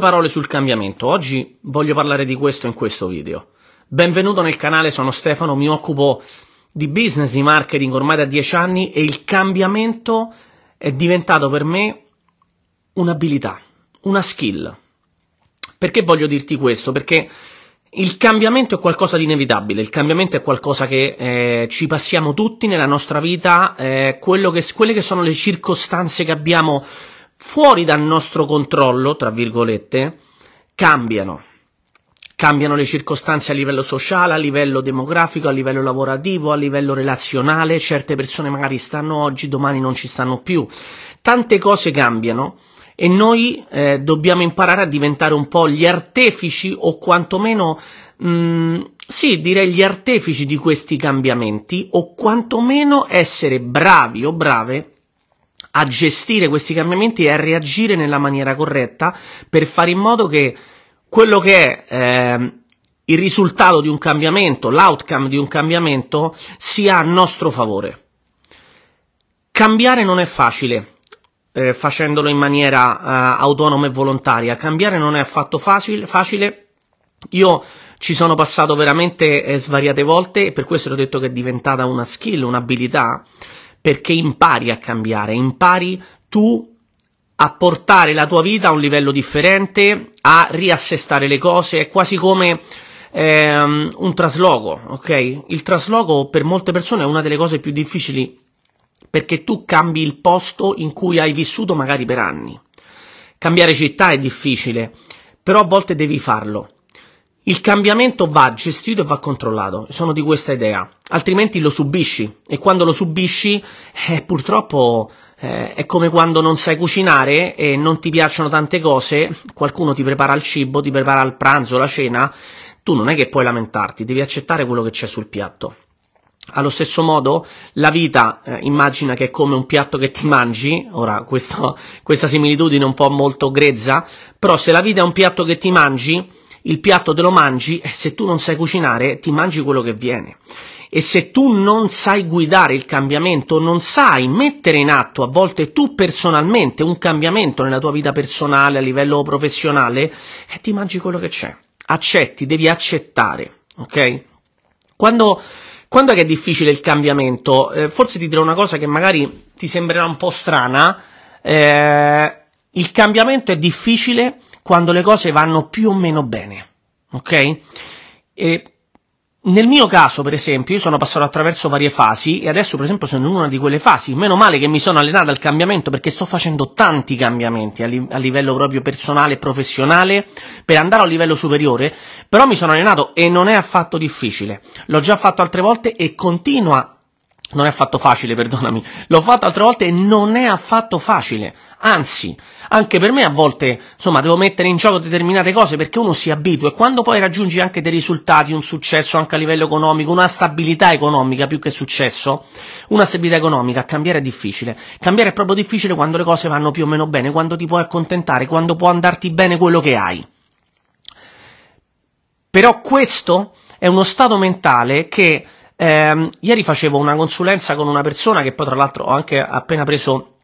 Parole sul cambiamento. Oggi voglio parlare di questo in questo video. Benvenuto nel canale, sono Stefano, mi occupo di business, di marketing ormai da dieci anni e il cambiamento è diventato per me un'abilità, una skill. Perché voglio dirti questo? Perché il cambiamento è qualcosa di inevitabile, il cambiamento è qualcosa che eh, ci passiamo tutti nella nostra vita, eh, che, quelle che sono le circostanze che abbiamo fuori dal nostro controllo, tra virgolette, cambiano. Cambiano le circostanze a livello sociale, a livello demografico, a livello lavorativo, a livello relazionale. Certe persone magari stanno oggi, domani non ci stanno più. Tante cose cambiano e noi eh, dobbiamo imparare a diventare un po' gli artefici o quantomeno, mh, mm, sì, direi gli artefici di questi cambiamenti o quantomeno essere bravi o brave a gestire questi cambiamenti e a reagire nella maniera corretta per fare in modo che quello che è eh, il risultato di un cambiamento, l'outcome di un cambiamento, sia a nostro favore. Cambiare non è facile, eh, facendolo in maniera eh, autonoma e volontaria. Cambiare non è affatto facile. facile. Io ci sono passato veramente eh, svariate volte e per questo ho detto che è diventata una skill, un'abilità perché impari a cambiare, impari tu a portare la tua vita a un livello differente, a riassestare le cose, è quasi come ehm, un trasloco, ok? Il trasloco per molte persone è una delle cose più difficili perché tu cambi il posto in cui hai vissuto magari per anni. Cambiare città è difficile, però a volte devi farlo. Il cambiamento va gestito e va controllato, sono di questa idea, altrimenti lo subisci e quando lo subisci eh, purtroppo eh, è come quando non sai cucinare e non ti piacciono tante cose, qualcuno ti prepara il cibo, ti prepara il pranzo, la cena, tu non è che puoi lamentarti, devi accettare quello che c'è sul piatto. Allo stesso modo, la vita eh, immagina che è come un piatto che ti mangi, ora questo, questa similitudine è un po' molto grezza, però se la vita è un piatto che ti mangi, il piatto te lo mangi e se tu non sai cucinare ti mangi quello che viene. E se tu non sai guidare il cambiamento, non sai mettere in atto a volte tu personalmente un cambiamento nella tua vita personale, a livello professionale, eh, ti mangi quello che c'è. Accetti, devi accettare, ok? Quando, quando è che è difficile il cambiamento? Eh, forse ti dirò una cosa che magari ti sembrerà un po' strana. Eh, il cambiamento è difficile quando le cose vanno più o meno bene, ok? E nel mio caso, per esempio, io sono passato attraverso varie fasi e adesso, per esempio, sono in una di quelle fasi. Meno male che mi sono allenato al cambiamento perché sto facendo tanti cambiamenti a, li- a livello proprio personale e professionale per andare a un livello superiore, però mi sono allenato e non è affatto difficile. L'ho già fatto altre volte e continua non è affatto facile, perdonami. L'ho fatto altre volte e non è affatto facile. Anzi, anche per me a volte, insomma, devo mettere in gioco determinate cose perché uno si abitua e quando poi raggiungi anche dei risultati, un successo anche a livello economico, una stabilità economica più che successo, una stabilità economica, cambiare è difficile. Cambiare è proprio difficile quando le cose vanno più o meno bene, quando ti puoi accontentare, quando può andarti bene quello che hai. Però questo è uno stato mentale che eh, ieri facevo una consulenza con una persona che poi tra l'altro ho anche appena preso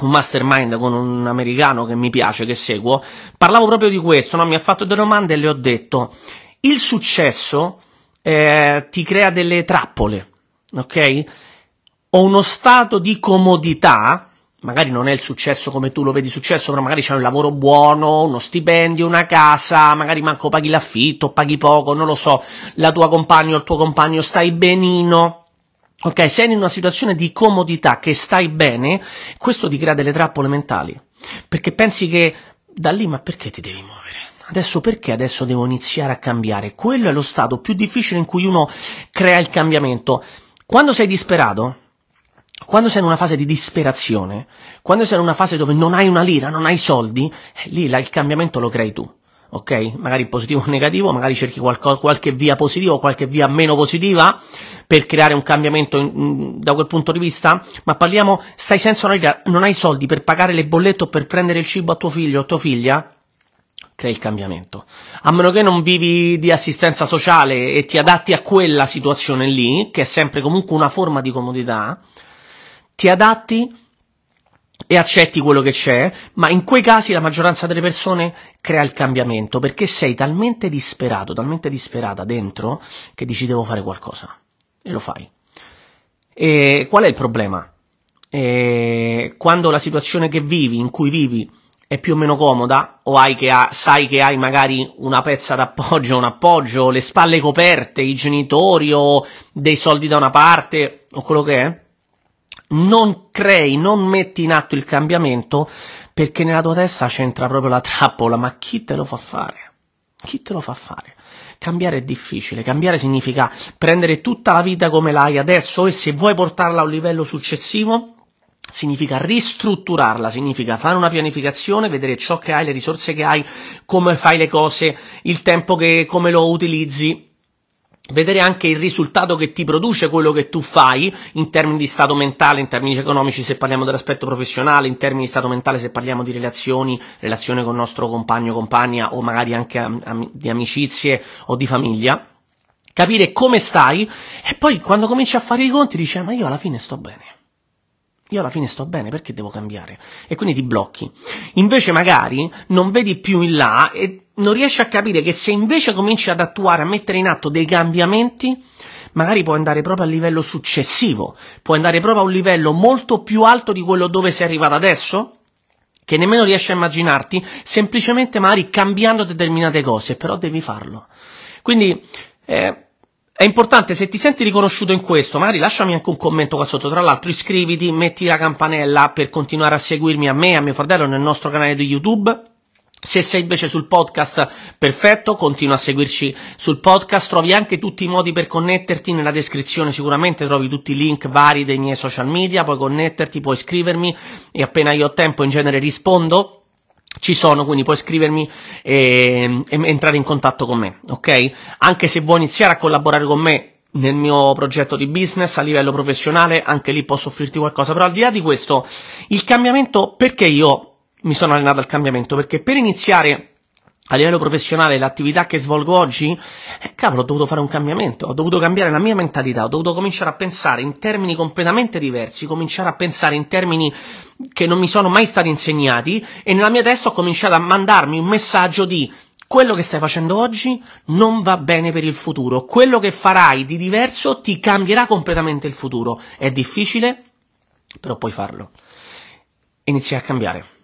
un mastermind con un americano che mi piace, che seguo, parlavo proprio di questo, no? mi ha fatto delle domande e le ho detto, il successo eh, ti crea delle trappole, ok? O uno stato di comodità magari non è il successo come tu lo vedi successo, però magari c'è un lavoro buono, uno stipendio, una casa, magari manco paghi l'affitto, paghi poco, non lo so, la tua compagna o il tuo compagno stai benino. Ok, sei in una situazione di comodità che stai bene, questo ti crea delle trappole mentali. Perché pensi che da lì, ma perché ti devi muovere? Adesso perché adesso devo iniziare a cambiare? Quello è lo stato più difficile in cui uno crea il cambiamento. Quando sei disperato, quando sei in una fase di disperazione, quando sei in una fase dove non hai una lira, non hai soldi, eh, lì il cambiamento lo crei tu. Ok? Magari positivo o negativo, magari cerchi qualco, qualche via positiva o qualche via meno positiva per creare un cambiamento in, da quel punto di vista, ma parliamo, stai senza una lira, non hai soldi per pagare le bollette o per prendere il cibo a tuo figlio o a tua figlia, crei il cambiamento. A meno che non vivi di assistenza sociale e ti adatti a quella situazione lì, che è sempre comunque una forma di comodità, ti adatti e accetti quello che c'è, ma in quei casi la maggioranza delle persone crea il cambiamento perché sei talmente disperato, talmente disperata dentro che dici devo fare qualcosa e lo fai. E qual è il problema? E quando la situazione che vivi, in cui vivi, è più o meno comoda, o che ha, sai che hai magari una pezza d'appoggio, un appoggio, le spalle coperte, i genitori o dei soldi da una parte, o quello che è, non crei, non metti in atto il cambiamento perché nella tua testa c'entra proprio la trappola, ma chi te lo fa fare? Chi te lo fa fare? Cambiare è difficile, cambiare significa prendere tutta la vita come l'hai adesso e se vuoi portarla a un livello successivo, significa ristrutturarla, significa fare una pianificazione, vedere ciò che hai, le risorse che hai, come fai le cose, il tempo che, come lo utilizzi vedere anche il risultato che ti produce quello che tu fai in termini di stato mentale, in termini economici se parliamo dell'aspetto professionale, in termini di stato mentale se parliamo di relazioni, relazione con il nostro compagno, compagna o magari anche am- am- di amicizie o di famiglia, capire come stai e poi quando cominci a fare i conti dici ah, ma io alla fine sto bene. Io alla fine sto bene, perché devo cambiare? E quindi ti blocchi. Invece magari non vedi più in là e non riesci a capire che se invece cominci ad attuare, a mettere in atto dei cambiamenti, magari puoi andare proprio a livello successivo, puoi andare proprio a un livello molto più alto di quello dove sei arrivato adesso, che nemmeno riesci a immaginarti, semplicemente magari cambiando determinate cose, però devi farlo. Quindi eh, è importante, se ti senti riconosciuto in questo, magari lasciami anche un commento qua sotto. Tra l'altro, iscriviti, metti la campanella per continuare a seguirmi a me a mio fratello nel nostro canale di YouTube. Se sei invece sul podcast, perfetto, continua a seguirci sul podcast, trovi anche tutti i modi per connetterti nella descrizione, sicuramente trovi tutti i link vari dei miei social media, puoi connetterti, puoi scrivermi e appena io ho tempo in genere rispondo. Ci sono, quindi puoi scrivermi e, e entrare in contatto con me, ok? Anche se vuoi iniziare a collaborare con me nel mio progetto di business a livello professionale, anche lì posso offrirti qualcosa. Però al di là di questo, il cambiamento, perché io mi sono allenato al cambiamento perché per iniziare a livello professionale l'attività che svolgo oggi, eh, cavolo, ho dovuto fare un cambiamento, ho dovuto cambiare la mia mentalità, ho dovuto cominciare a pensare in termini completamente diversi, cominciare a pensare in termini che non mi sono mai stati insegnati e nella mia testa ho cominciato a mandarmi un messaggio di quello che stai facendo oggi non va bene per il futuro, quello che farai di diverso ti cambierà completamente il futuro. È difficile, però puoi farlo. Inizi a cambiare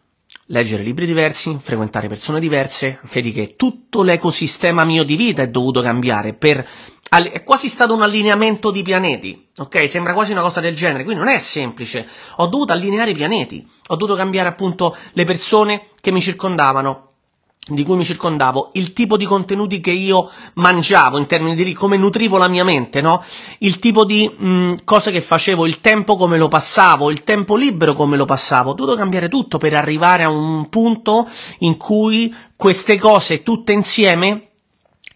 leggere libri diversi, frequentare persone diverse, vedi che tutto l'ecosistema mio di vita è dovuto cambiare per è quasi stato un allineamento di pianeti, ok? Sembra quasi una cosa del genere, quindi non è semplice. Ho dovuto allineare i pianeti, ho dovuto cambiare appunto le persone che mi circondavano, di cui mi circondavo, il tipo di contenuti che io mangiavo in termini di come nutrivo la mia mente, no? Il tipo di mh, cose che facevo, il tempo come lo passavo, il tempo libero come lo passavo. Ho dovuto cambiare tutto per arrivare a un punto in cui queste cose tutte insieme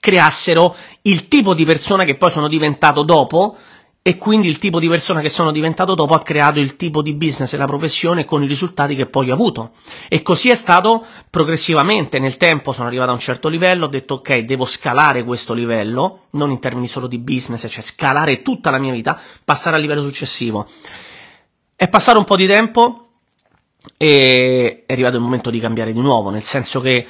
creassero il tipo di persona che poi sono diventato dopo, e quindi il tipo di persona che sono diventato dopo ha creato il tipo di business e la professione con i risultati che poi ho avuto. E così è stato progressivamente, nel tempo sono arrivato a un certo livello, ho detto ok, devo scalare questo livello, non in termini solo di business, cioè scalare tutta la mia vita, passare al livello successivo. È passato un po' di tempo e è arrivato il momento di cambiare di nuovo, nel senso che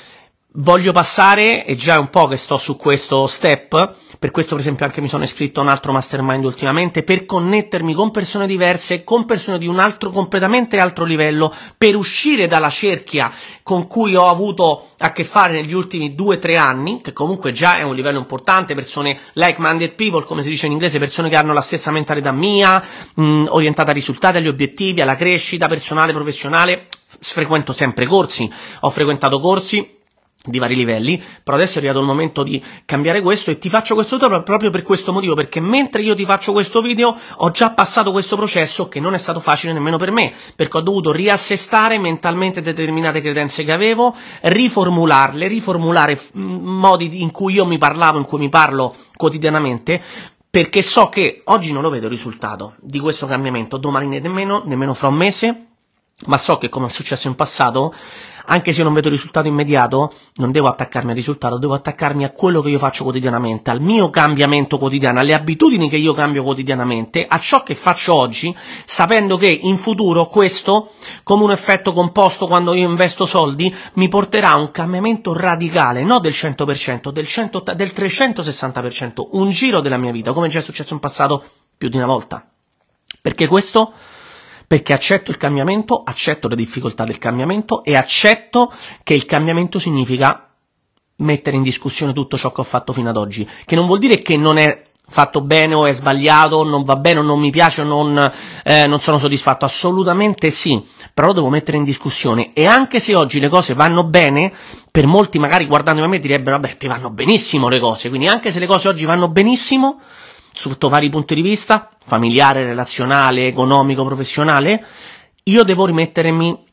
Voglio passare, e già è un po' che sto su questo step, per questo per esempio anche mi sono iscritto a un altro mastermind ultimamente, per connettermi con persone diverse, con persone di un altro, completamente altro livello, per uscire dalla cerchia con cui ho avuto a che fare negli ultimi due o tre anni, che comunque già è un livello importante, persone like-minded people, come si dice in inglese, persone che hanno la stessa mentalità mia, mh, orientate ai risultati, agli obiettivi, alla crescita personale, professionale, frequento sempre corsi, ho frequentato corsi, di vari livelli, però adesso è arrivato il momento di cambiare questo e ti faccio questo video proprio per questo motivo, perché mentre io ti faccio questo video ho già passato questo processo che non è stato facile nemmeno per me, perché ho dovuto riassestare mentalmente determinate credenze che avevo, riformularle, riformulare modi in cui io mi parlavo, in cui mi parlo quotidianamente, perché so che oggi non lo vedo il risultato di questo cambiamento, domani nemmeno, nemmeno fra un mese, ma so che come è successo in passato, anche se non vedo risultato immediato, non devo attaccarmi al risultato, devo attaccarmi a quello che io faccio quotidianamente, al mio cambiamento quotidiano, alle abitudini che io cambio quotidianamente, a ciò che faccio oggi, sapendo che in futuro questo, come un effetto composto quando io investo soldi, mi porterà a un cambiamento radicale, non del 100%, del, 100, del 360%, un giro della mia vita, come già è successo in passato più di una volta. Perché questo? Perché accetto il cambiamento, accetto le difficoltà del cambiamento e accetto che il cambiamento significa mettere in discussione tutto ciò che ho fatto fino ad oggi, che non vuol dire che non è fatto bene o è sbagliato, non va bene o non mi piace o non, eh, non sono soddisfatto, assolutamente sì, però lo devo mettere in discussione. E anche se oggi le cose vanno bene, per molti magari guardandomi a me direbbero vabbè ti vanno benissimo le cose, quindi anche se le cose oggi vanno benissimo, sotto vari punti di vista, familiare, relazionale, economico, professionale, io devo rimettermi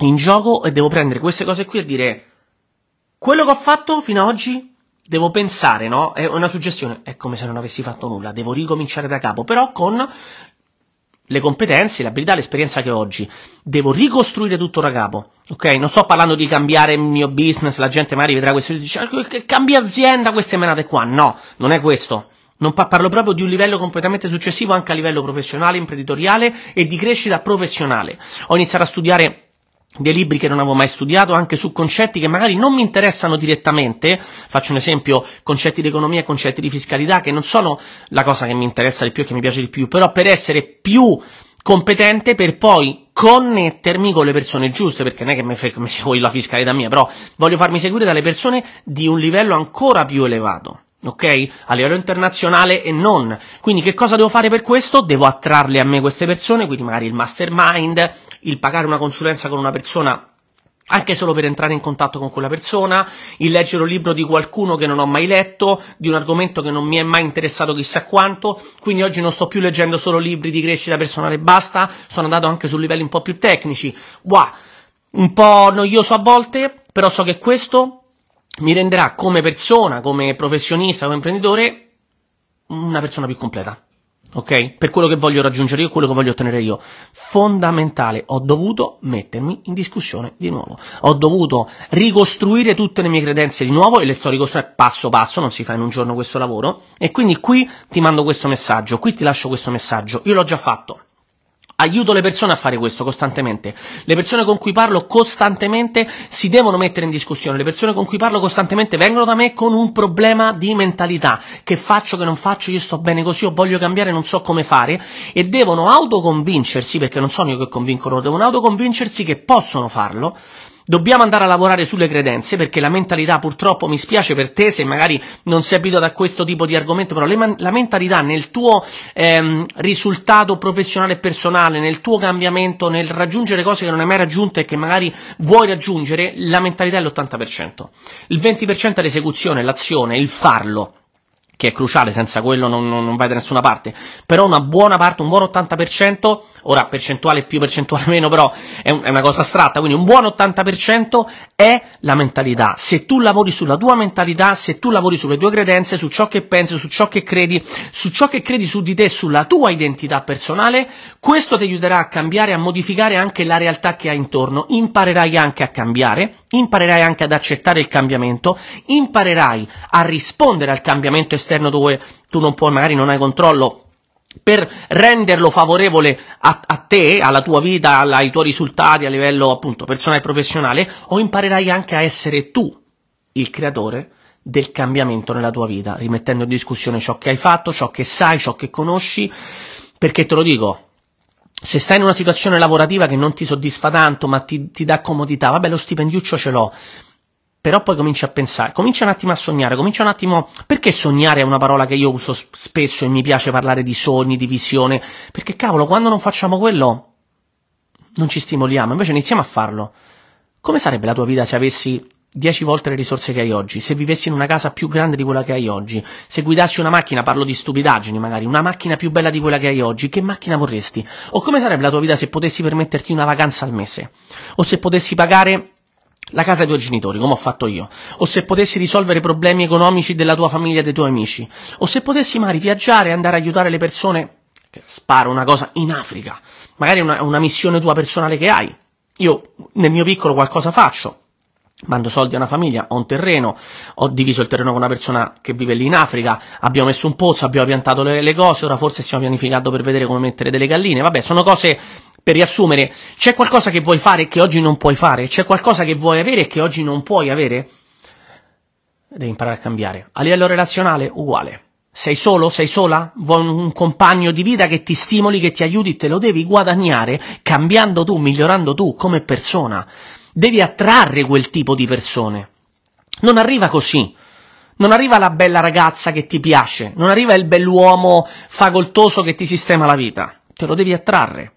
in gioco e devo prendere queste cose qui e dire quello che ho fatto fino ad oggi devo pensare, no? È una suggestione, è come se non avessi fatto nulla, devo ricominciare da capo, però con le competenze, le abilità, l'esperienza che ho oggi. Devo ricostruire tutto da capo, ok? Non sto parlando di cambiare il mio business, la gente magari vedrà questo e dice ah, cambia azienda, queste menate qua. No, non è questo. Non pa- parlo proprio di un livello completamente successivo anche a livello professionale, imprenditoriale e di crescita professionale. Ho iniziato a studiare dei libri che non avevo mai studiato, anche su concetti che magari non mi interessano direttamente, faccio un esempio, concetti di economia e concetti di fiscalità, che non sono la cosa che mi interessa di più e che mi piace di più, però per essere più competente per poi connettermi con le persone giuste, perché non è che mi, fai, mi seguo la fiscalità mia, però voglio farmi seguire dalle persone di un livello ancora più elevato ok? A livello internazionale e non. Quindi che cosa devo fare per questo? Devo attrarle a me queste persone, quindi magari il mastermind, il pagare una consulenza con una persona anche solo per entrare in contatto con quella persona, il leggere un libro di qualcuno che non ho mai letto, di un argomento che non mi è mai interessato chissà quanto, quindi oggi non sto più leggendo solo libri di crescita personale e basta, sono andato anche su livelli un po' più tecnici. Wow, un po' noioso a volte, però so che questo mi renderà come persona, come professionista, come imprenditore, una persona più completa. Ok? Per quello che voglio raggiungere io, quello che voglio ottenere io. Fondamentale, ho dovuto mettermi in discussione di nuovo. Ho dovuto ricostruire tutte le mie credenze di nuovo e le sto ricostruendo passo passo, non si fa in un giorno questo lavoro. E quindi qui ti mando questo messaggio, qui ti lascio questo messaggio. Io l'ho già fatto. Aiuto le persone a fare questo costantemente. Le persone con cui parlo costantemente si devono mettere in discussione. Le persone con cui parlo costantemente vengono da me con un problema di mentalità. Che faccio, che non faccio, io sto bene così, o voglio cambiare, non so come fare. E devono autoconvincersi, perché non sono io che convincono, devono autoconvincersi che possono farlo Dobbiamo andare a lavorare sulle credenze perché la mentalità purtroppo mi spiace per te se magari non sei abituato a questo tipo di argomento, però man- la mentalità nel tuo ehm, risultato professionale e personale, nel tuo cambiamento, nel raggiungere cose che non hai mai raggiunto e che magari vuoi raggiungere, la mentalità è l'80%. Il 20% è l'esecuzione, l'azione, il farlo che è cruciale, senza quello non, non, non vai da nessuna parte, però una buona parte, un buon 80%, ora percentuale più, percentuale meno, però è, un, è una cosa astratta, quindi un buon 80% è la mentalità. Se tu lavori sulla tua mentalità, se tu lavori sulle tue credenze, su ciò che pensi, su ciò che credi, su ciò che credi su di te, sulla tua identità personale, questo ti aiuterà a cambiare, a modificare anche la realtà che hai intorno, imparerai anche a cambiare, imparerai anche ad accettare il cambiamento, imparerai a rispondere al cambiamento esterno dove tu non puoi, magari non hai controllo, per renderlo favorevole a, a, te, alla tua vita, ai tuoi risultati a livello appunto personale e professionale, o imparerai anche a essere tu il creatore del cambiamento nella tua vita, rimettendo in discussione ciò che hai fatto, ciò che sai, ciò che conosci, perché te lo dico, se stai in una situazione lavorativa che non ti soddisfa tanto, ma ti, ti dà comodità, vabbè, lo stipendiuccio ce l'ho. Però poi cominci a pensare, comincia un attimo a sognare, comincia un attimo. Perché sognare è una parola che io uso spesso e mi piace parlare di sogni, di visione? Perché cavolo, quando non facciamo quello, non ci stimoliamo, invece iniziamo a farlo. Come sarebbe la tua vita se avessi 10 volte le risorse che hai oggi, se vivessi in una casa più grande di quella che hai oggi, se guidassi una macchina, parlo di stupidaggini magari, una macchina più bella di quella che hai oggi, che macchina vorresti? O come sarebbe la tua vita se potessi permetterti una vacanza al mese? O se potessi pagare la casa dei tuoi genitori, come ho fatto io, o se potessi risolvere problemi economici della tua famiglia e dei tuoi amici, o se potessi magari viaggiare e andare a aiutare le persone, che sparo una cosa, in Africa, magari una, una missione tua personale che hai, Io nel mio piccolo qualcosa faccio, mando soldi a una famiglia, ho un terreno, ho diviso il terreno con una persona che vive lì in Africa, abbiamo messo un pozzo, abbiamo piantato le, le cose, ora forse stiamo pianificando per vedere come mettere delle galline, vabbè, sono cose per riassumere, c'è qualcosa che vuoi fare che oggi non puoi fare? C'è qualcosa che vuoi avere che oggi non puoi avere? Devi imparare a cambiare. A livello relazionale, uguale. Sei solo? Sei sola? Vuoi un compagno di vita che ti stimoli, che ti aiuti? Te lo devi guadagnare cambiando tu, migliorando tu come persona. Devi attrarre quel tipo di persone. Non arriva così. Non arriva la bella ragazza che ti piace. Non arriva il bell'uomo facoltoso che ti sistema la vita. Te lo devi attrarre.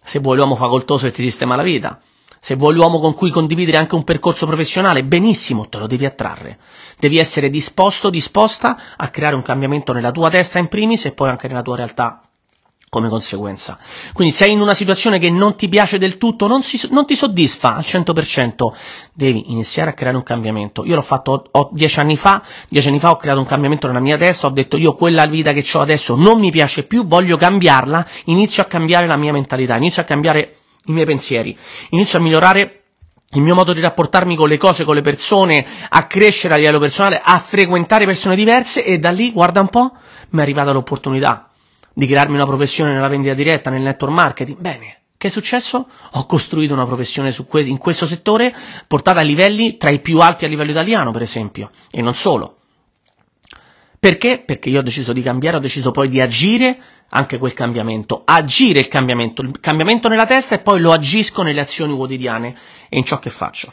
Se vuoi l'uomo facoltoso che ti sistema la vita. Se vuoi l'uomo con cui condividere anche un percorso professionale, benissimo, te lo devi attrarre. Devi essere disposto, disposta a creare un cambiamento nella tua testa in primis e poi anche nella tua realtà come conseguenza. Quindi sei in una situazione che non ti piace del tutto, non, si, non, ti soddisfa al 100%, devi iniziare a creare un cambiamento. Io l'ho fatto ho, dieci anni fa, dieci anni fa ho creato un cambiamento nella mia testa, ho detto io quella vita che ho adesso non mi piace più, voglio cambiarla, inizio a cambiare la mia mentalità, inizio a cambiare i miei pensieri, inizio a migliorare il mio modo di rapportarmi con le cose, con le persone, a crescere a livello personale, a frequentare persone diverse e da lì, guarda un po', mi è arrivata l'opportunità di crearmi una professione nella vendita diretta, nel network marketing. Bene, che è successo? Ho costruito una professione que- in questo settore portata a livelli tra i più alti a livello italiano, per esempio, e non solo. Perché? Perché io ho deciso di cambiare, ho deciso poi di agire anche quel cambiamento, agire il cambiamento, il cambiamento nella testa e poi lo agisco nelle azioni quotidiane e in ciò che faccio.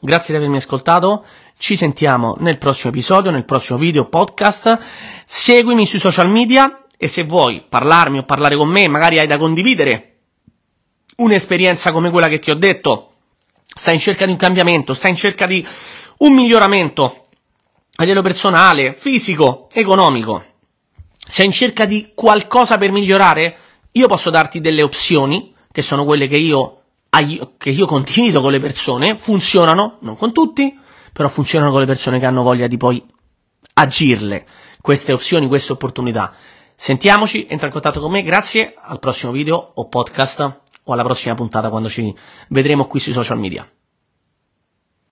Grazie di avermi ascoltato, ci sentiamo nel prossimo episodio, nel prossimo video, podcast, seguimi sui social media e se vuoi parlarmi o parlare con me, magari hai da condividere un'esperienza come quella che ti ho detto, stai in cerca di un cambiamento, stai in cerca di un miglioramento a livello personale, fisico, economico, sei in cerca di qualcosa per migliorare, io posso darti delle opzioni, che sono quelle che io, che io condivido con le persone, funzionano, non con tutti, però funzionano con le persone che hanno voglia di poi agirle, queste opzioni, queste opportunità. Sentiamoci, entra in contatto con me, grazie, al prossimo video o podcast o alla prossima puntata quando ci vedremo qui sui social media.